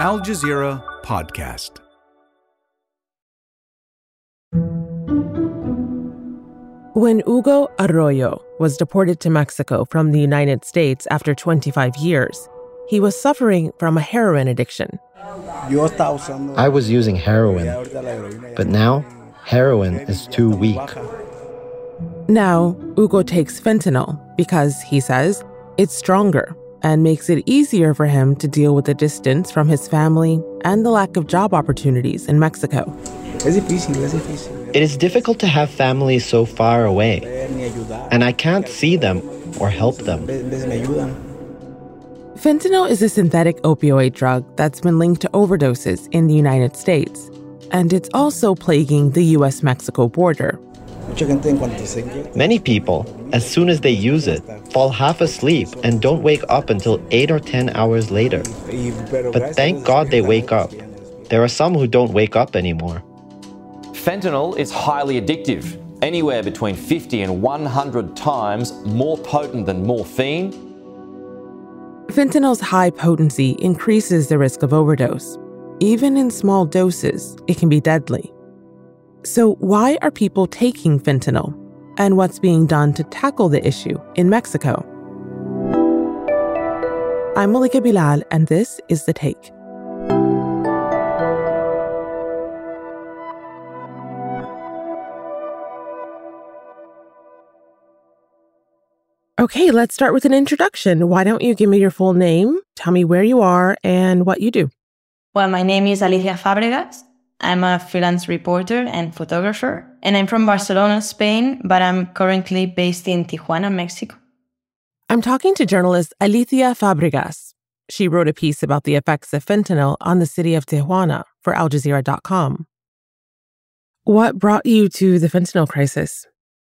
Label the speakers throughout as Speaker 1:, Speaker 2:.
Speaker 1: Al Jazeera Podcast.
Speaker 2: When Hugo Arroyo was deported to Mexico from the United States after 25 years, he was suffering from a heroin addiction.
Speaker 3: I was using heroin, but now heroin is too weak.
Speaker 2: Now, Hugo takes fentanyl because, he says, it's stronger and makes it easier for him to deal with the distance from his family and the lack of job opportunities in Mexico.
Speaker 3: It is difficult to have families so far away, and I can't see them or help them.
Speaker 2: Fentanyl is a synthetic opioid drug that's been linked to overdoses in the United States, and it's also plaguing the US Mexico border.
Speaker 3: Many people, as soon as they use it, fall half asleep and don't wake up until 8 or 10 hours later. But thank God they wake up. There are some who don't wake up anymore.
Speaker 4: Fentanyl is highly addictive, anywhere between 50 and 100 times more potent than morphine.
Speaker 2: Fentanyl's high potency increases the risk of overdose. Even in small doses, it can be deadly. So, why are people taking fentanyl? And what's being done to tackle the issue in Mexico? I'm Malika Bilal, and this is The Take. Okay, let's start with an introduction. Why don't you give me your full name? Tell me where you are and what you do.
Speaker 5: Well, my name is Alicia Fabregas. I'm a freelance reporter and photographer, and I'm from Barcelona, Spain, but I'm currently based in Tijuana, Mexico.
Speaker 2: I'm talking to journalist Alicia Fabregas. She wrote a piece about the effects of fentanyl on the city of Tijuana for AlJazeera.com. What brought you to the fentanyl crisis?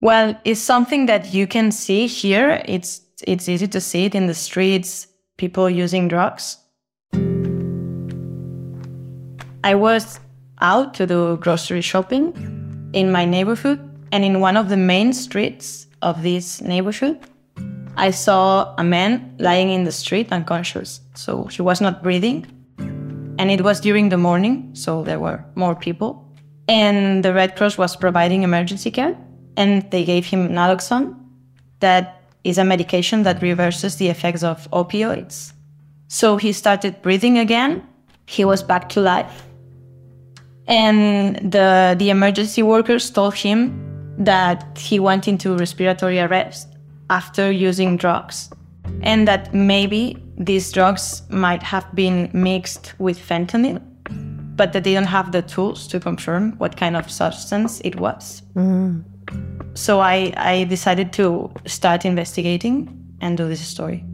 Speaker 5: Well, it's something that you can see here. It's it's easy to see it in the streets, people using drugs. I was out to do grocery shopping in my neighborhood, and in one of the main streets of this neighborhood, I saw a man lying in the street unconscious. So he was not breathing. And it was during the morning, so there were more people. And the Red Cross was providing emergency care and they gave him naloxone. That is a medication that reverses the effects of opioids. So he started breathing again. He was back to life. And the, the emergency workers told him that he went into respiratory arrest after using drugs, and that maybe these drugs might have been mixed with fentanyl, but that they don't have the tools to confirm what kind of substance it was. Mm. So I, I decided to start investigating and do this story.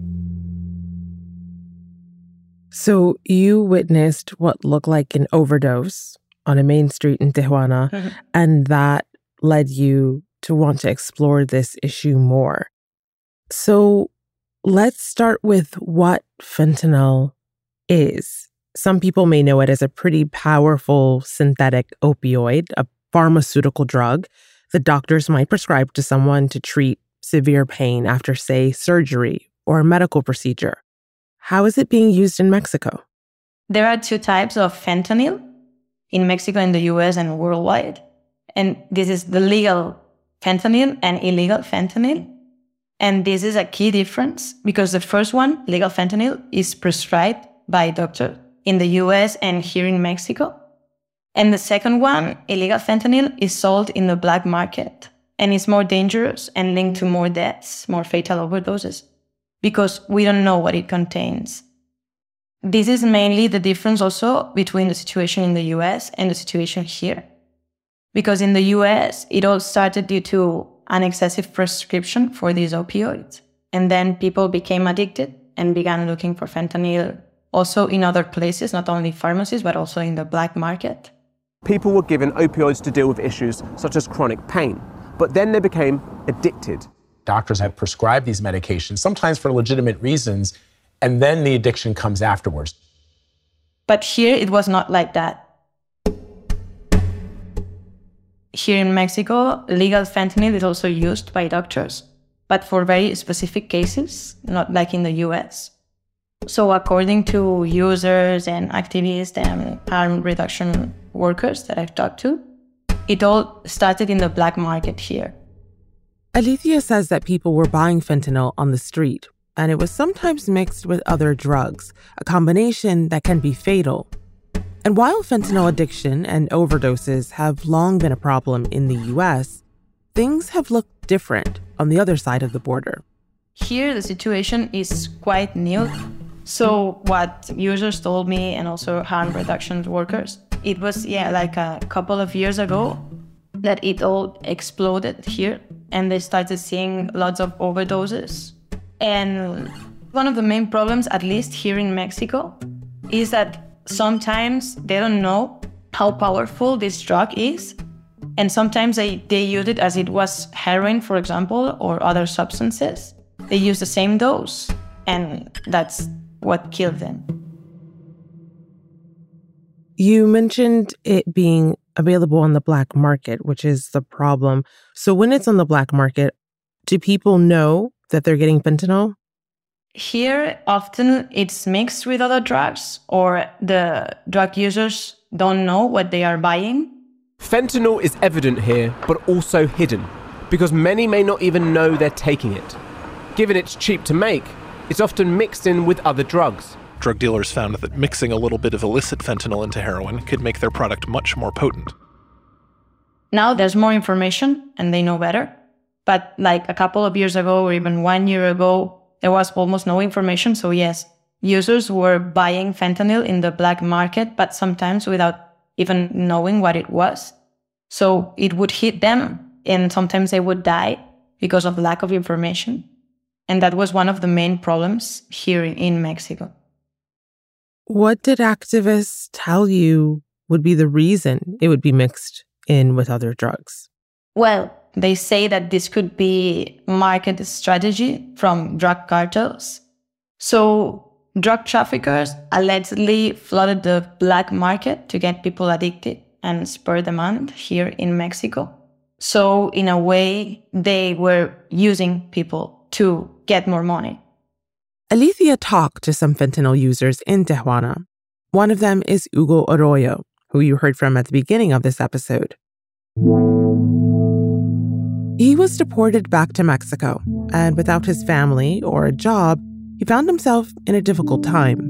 Speaker 2: So you witnessed what looked like an overdose on a main street in Tijuana, mm-hmm. and that led you to want to explore this issue more. So let's start with what fentanyl is. Some people may know it as a pretty powerful synthetic opioid, a pharmaceutical drug that doctors might prescribe to someone to treat severe pain after, say, surgery or a medical procedure. How is it being used in Mexico?
Speaker 5: There are two types of fentanyl in Mexico, in the US, and worldwide. And this is the legal fentanyl and illegal fentanyl. And this is a key difference because the first one, legal fentanyl, is prescribed by a doctor in the US and here in Mexico. And the second one, illegal fentanyl, is sold in the black market and is more dangerous and linked to more deaths, more fatal overdoses, because we don't know what it contains. This is mainly the difference also between the situation in the US and the situation here. Because in the US, it all started due to an excessive prescription for these opioids. And then people became addicted and began looking for fentanyl also in other places, not only pharmacies, but also in the black market.
Speaker 6: People were given opioids to deal with issues such as chronic pain, but then they became addicted.
Speaker 7: Doctors have prescribed these medications, sometimes for legitimate reasons, and then the addiction comes afterwards.
Speaker 5: But here it was not like that. Here in Mexico, legal fentanyl is also used by doctors, but for very specific cases, not like in the US. So, according to users and activists and harm reduction workers that I've talked to, it all started in the black market here.
Speaker 2: Alicia says that people were buying fentanyl on the street, and it was sometimes mixed with other drugs, a combination that can be fatal. And while fentanyl addiction and overdoses have long been a problem in the US, things have looked different on the other side of the border.
Speaker 5: Here, the situation is quite new. So, what users told me, and also harm reduction workers, it was, yeah, like a couple of years ago that it all exploded here and they started seeing lots of overdoses. And one of the main problems, at least here in Mexico, is that sometimes they don't know how powerful this drug is. And sometimes they, they use it as it was heroin, for example, or other substances. They use the same dose, and that's what killed them.
Speaker 2: You mentioned it being available on the black market, which is the problem. So, when it's on the black market, do people know that they're getting fentanyl?
Speaker 5: Here, often it's mixed with other drugs, or the drug users don't know what they are buying.
Speaker 6: Fentanyl is evident here, but also hidden, because many may not even know they're taking it. Given it's cheap to make, it's often mixed in with other drugs.
Speaker 8: Drug dealers found that mixing a little bit of illicit fentanyl into heroin could make their product much more potent.
Speaker 5: Now there's more information and they know better. But like a couple of years ago or even one year ago, there was almost no information. So, yes, users were buying fentanyl in the black market, but sometimes without even knowing what it was. So, it would hit them, and sometimes they would die because of lack of information. And that was one of the main problems here in Mexico.
Speaker 2: What did activists tell you would be the reason it would be mixed in with other drugs?
Speaker 5: Well, they say that this could be market strategy from drug cartels. So drug traffickers allegedly flooded the black market to get people addicted and spur demand here in Mexico. So in a way, they were using people to get more money.
Speaker 2: Alicia talked to some fentanyl users in Tijuana. One of them is Hugo Arroyo, who you heard from at the beginning of this episode. He was deported back to Mexico, and without his family or a job, he found himself in a difficult time.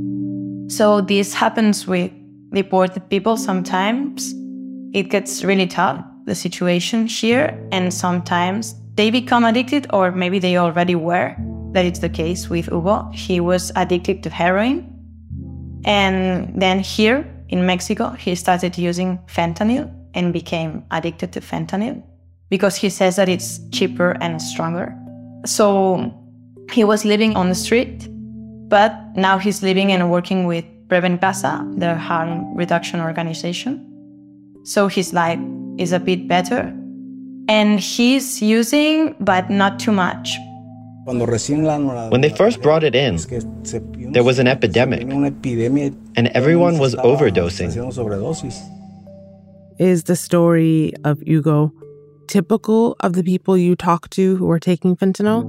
Speaker 5: So, this happens with deported people sometimes. It gets really tough, the situation here, and sometimes they become addicted, or maybe they already were. That is the case with Hugo. He was addicted to heroin. And then here in Mexico, he started using fentanyl and became addicted to fentanyl because he says that it's cheaper and stronger. So he was living on the street, but now he's living and working with Prevencasa, the harm reduction organization. So his life is a bit better. And he's using, but not too much.
Speaker 3: When they first brought it in, there was an epidemic, and everyone was overdosing.
Speaker 2: Is the story of Hugo typical of the people you talk to who are taking fentanyl?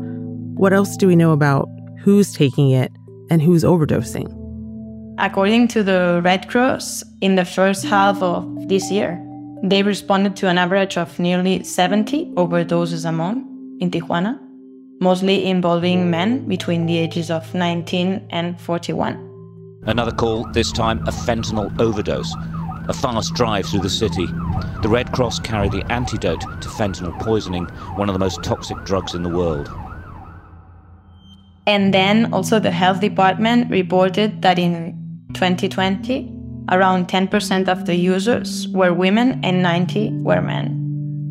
Speaker 2: What else do we know about who's taking it and who's overdosing?
Speaker 5: According to the Red Cross, in the first half of this year, they responded to an average of nearly 70 overdoses a month in Tijuana, mostly involving men between the ages of 19 and 41.
Speaker 9: Another call, this time a fentanyl overdose a fast drive through the city. The Red Cross carry the antidote to fentanyl poisoning, one of the most toxic drugs in the world.
Speaker 5: And then also the health department reported that in 2020, around 10% of the users were women and 90 were men.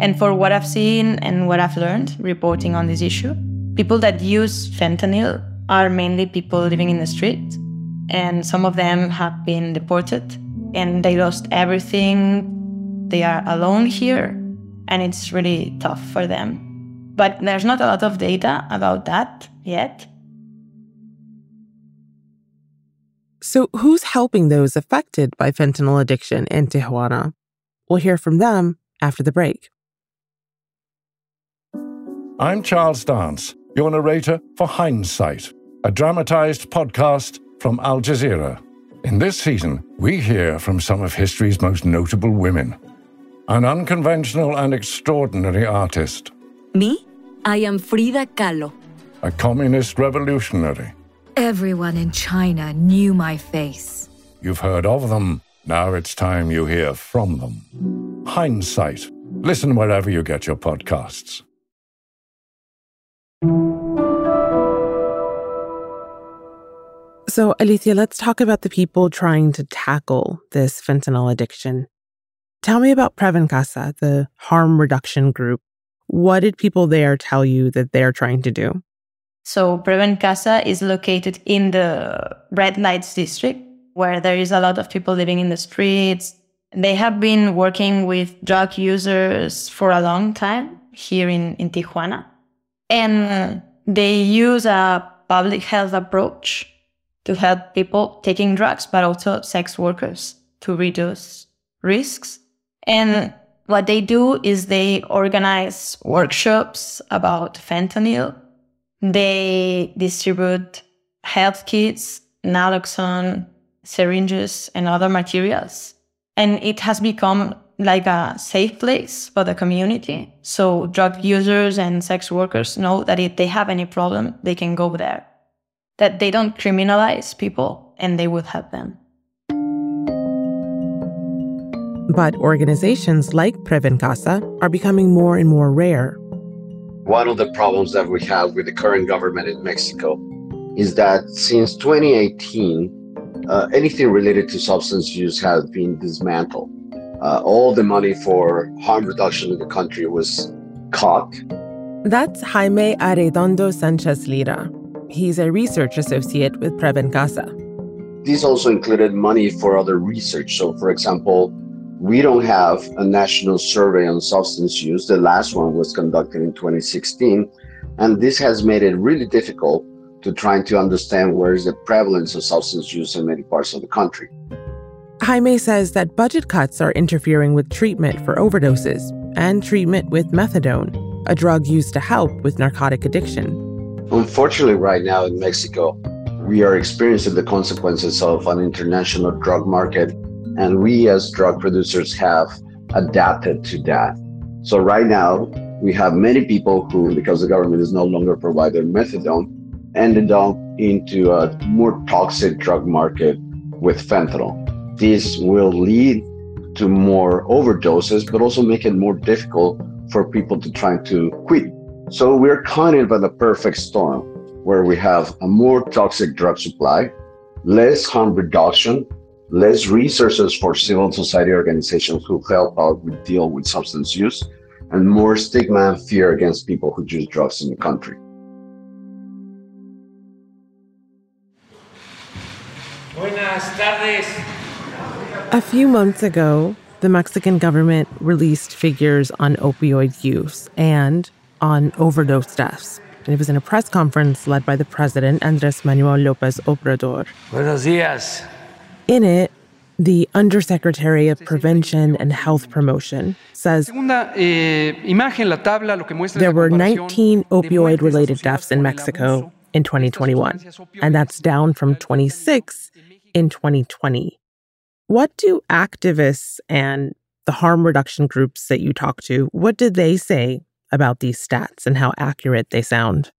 Speaker 5: And for what I've seen and what I've learned reporting on this issue, people that use fentanyl are mainly people living in the street, and some of them have been deported and they lost everything. They are alone here, and it's really tough for them. But there's not a lot of data about that yet.
Speaker 2: So, who's helping those affected by fentanyl addiction in Tijuana? We'll hear from them after the break.
Speaker 10: I'm Charles Dance, your narrator for Hindsight, a dramatized podcast from Al Jazeera. In this season, we hear from some of history's most notable women. An unconventional and extraordinary artist.
Speaker 11: Me? I am Frida Kahlo.
Speaker 10: A communist revolutionary.
Speaker 11: Everyone in China knew my face.
Speaker 10: You've heard of them. Now it's time you hear from them. Hindsight. Listen wherever you get your podcasts.
Speaker 2: So, Alicia, let's talk about the people trying to tackle this fentanyl addiction. Tell me about Prevencasa, the harm reduction group. What did people there tell you that they're trying to do?
Speaker 5: So, Prevencasa is located in the red lights district where there is a lot of people living in the streets. They have been working with drug users for a long time here in, in Tijuana. And they use a public health approach to help people taking drugs, but also sex workers to reduce risks. And what they do is they organize workshops about fentanyl. They distribute health kits, naloxone, syringes, and other materials. And it has become like a safe place for the community. So drug users and sex workers know that if they have any problem, they can go there that they don't criminalize people and they will help them.
Speaker 2: But organizations like Prevencasa are becoming more and more rare.
Speaker 12: One of the problems that we have with the current government in Mexico is that since 2018, uh, anything related to substance use has been dismantled. Uh, all the money for harm reduction in the country was cut.
Speaker 2: That's Jaime Arredondo Sanchez Lira, He's a research associate with Prevencasa.
Speaker 12: These also included money for other research. So, for example, we don't have a national survey on substance use. The last one was conducted in 2016. And this has made it really difficult to trying to understand where is the prevalence of substance use in many parts of the country.
Speaker 2: Jaime says that budget cuts are interfering with treatment for overdoses and treatment with methadone, a drug used to help with narcotic addiction.
Speaker 12: Unfortunately, right now in Mexico, we are experiencing the consequences of an international drug market, and we as drug producers have adapted to that. So, right now, we have many people who, because the government is no longer providing methadone, ended up into a more toxic drug market with fentanyl. This will lead to more overdoses, but also make it more difficult for people to try to quit so we're kind of at a perfect storm where we have a more toxic drug supply, less harm reduction, less resources for civil society organizations who help out with deal with substance use, and more stigma and fear against people who use drugs in the country.
Speaker 2: Buenas tardes. A few months ago, the Mexican government released figures on opioid use and on overdose deaths. And it was in a press conference led by the president, Andres Manuel Lopez Obrador.
Speaker 13: Buenos dias.
Speaker 2: In it, the Undersecretary of Prevention and Health Promotion says
Speaker 13: eh,
Speaker 2: there were 19 opioid related deaths in Mexico in 2021, and that's down from 26 in 2020. What do activists and the harm reduction groups that you talk to, what did they say about these stats and how accurate they sound?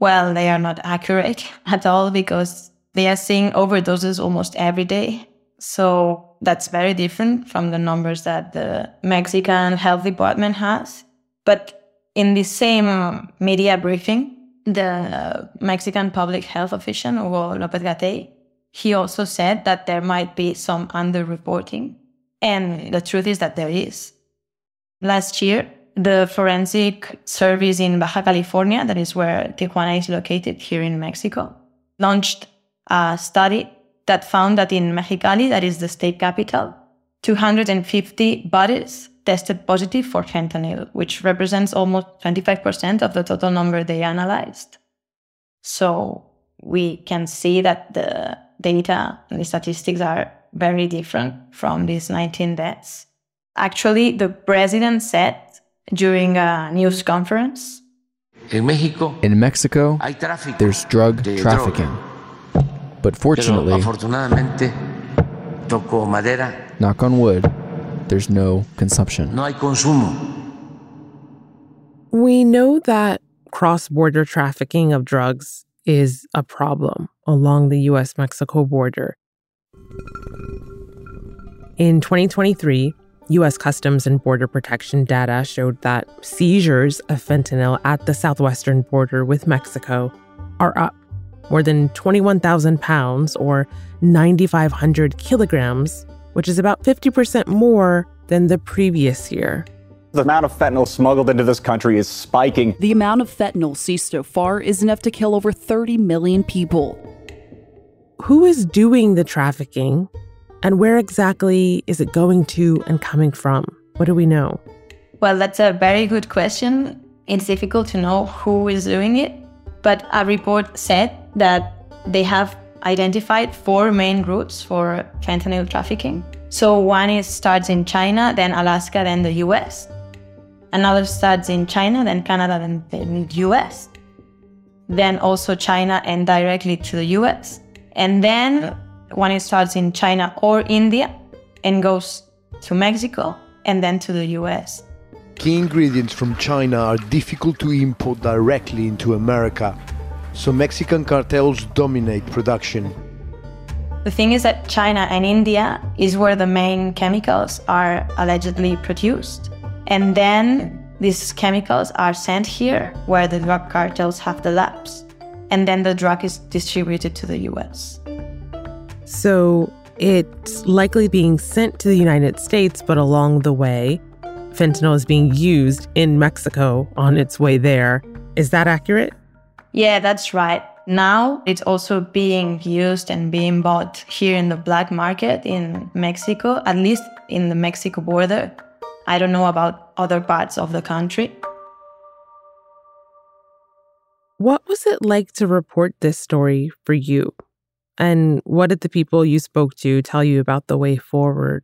Speaker 5: Well, they are not accurate at all because they are seeing overdoses almost every day. So that's very different from the numbers that the Mexican health department has. But in the same um, media briefing, the Mexican public health official, Hugo Lopez Gatell, he also said that there might be some underreporting. And the truth is that there is. Last year, the forensic service in Baja California, that is where Tijuana is located here in Mexico, launched a study that found that in Mexicali, that is the state capital, 250 bodies tested positive for fentanyl, which represents almost 25% of the total number they analyzed. So we can see that the data and the statistics are very different from these 19 deaths. Actually, the president said during a news conference.
Speaker 14: In Mexico, there's drug trafficking. But fortunately,
Speaker 13: afortunadamente, toco madera,
Speaker 14: knock on wood, there's no consumption.
Speaker 13: no hay consumo.
Speaker 2: We know that cross border trafficking of drugs is a problem along the US Mexico border. In 2023, US Customs and Border Protection data showed that seizures of fentanyl at the southwestern border with Mexico are up more than 21,000 pounds or 9,500 kilograms, which is about 50% more than the previous year.
Speaker 15: The amount of fentanyl smuggled into this country is spiking.
Speaker 16: The amount of fentanyl seized so far is enough to kill over 30 million people.
Speaker 2: Who is doing the trafficking and where exactly is it going to and coming from? What do we know?
Speaker 5: Well, that's a very good question. It's difficult to know who is doing it, but a report said that they have identified four main routes for fentanyl trafficking. So one is starts in China, then Alaska, then the US. Another starts in China, then Canada, then the US. Then also China and directly to the US. And then one it starts in China or India and goes to Mexico and then to the US.
Speaker 17: Key ingredients from China are difficult to import directly into America, so Mexican cartels dominate production.
Speaker 5: The thing is that China and India is where the main chemicals are allegedly produced. And then these chemicals are sent here where the drug cartels have the labs. And then the drug is distributed to the US.
Speaker 2: So it's likely being sent to the United States, but along the way, fentanyl is being used in Mexico on its way there. Is that accurate?
Speaker 5: Yeah, that's right. Now it's also being used and being bought here in the black market in Mexico, at least in the Mexico border. I don't know about other parts of the country.
Speaker 2: What was it like to report this story for you? And what did the people you spoke to tell you about the way forward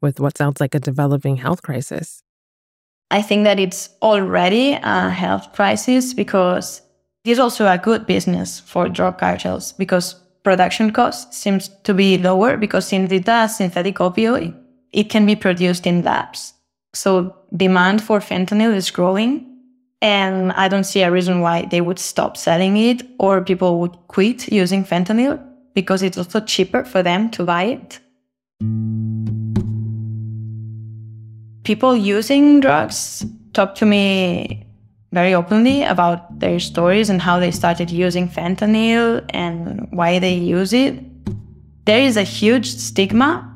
Speaker 2: with what sounds like a developing health crisis?
Speaker 5: I think that it's already a health crisis because it's also a good business for drug cartels because production cost seems to be lower because since does synthetic opioid, it can be produced in labs. So demand for fentanyl is growing. And I don't see a reason why they would stop selling it or people would quit using fentanyl because it's also cheaper for them to buy it. People using drugs talk to me very openly about their stories and how they started using fentanyl and why they use it. There is a huge stigma,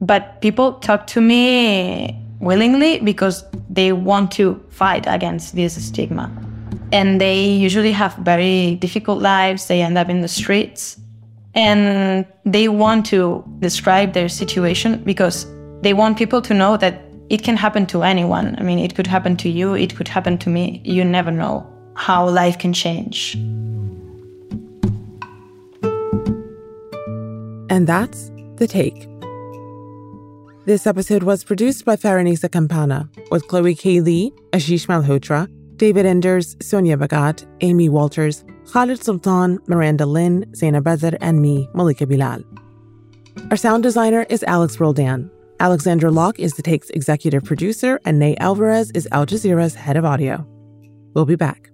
Speaker 5: but people talk to me willingly because they want to fight against this stigma. And they usually have very difficult lives, they end up in the streets. And they want to describe their situation because they want people to know that it can happen to anyone. I mean, it could happen to you, it could happen to me. You never know how life can change.
Speaker 2: And that's the take. This episode was produced by Fahrinisa Campana with Chloe K. Li, Ashish Malhotra, David Enders, Sonia Bhagat, Amy Walters, Khaled Soltan, Miranda Lin, Zaina Bezir, and me, Malika Bilal. Our sound designer is Alex Roldan. Alexandra Locke is The Take's executive producer, and Ney Alvarez is Al Jazeera's head of audio. We'll be back.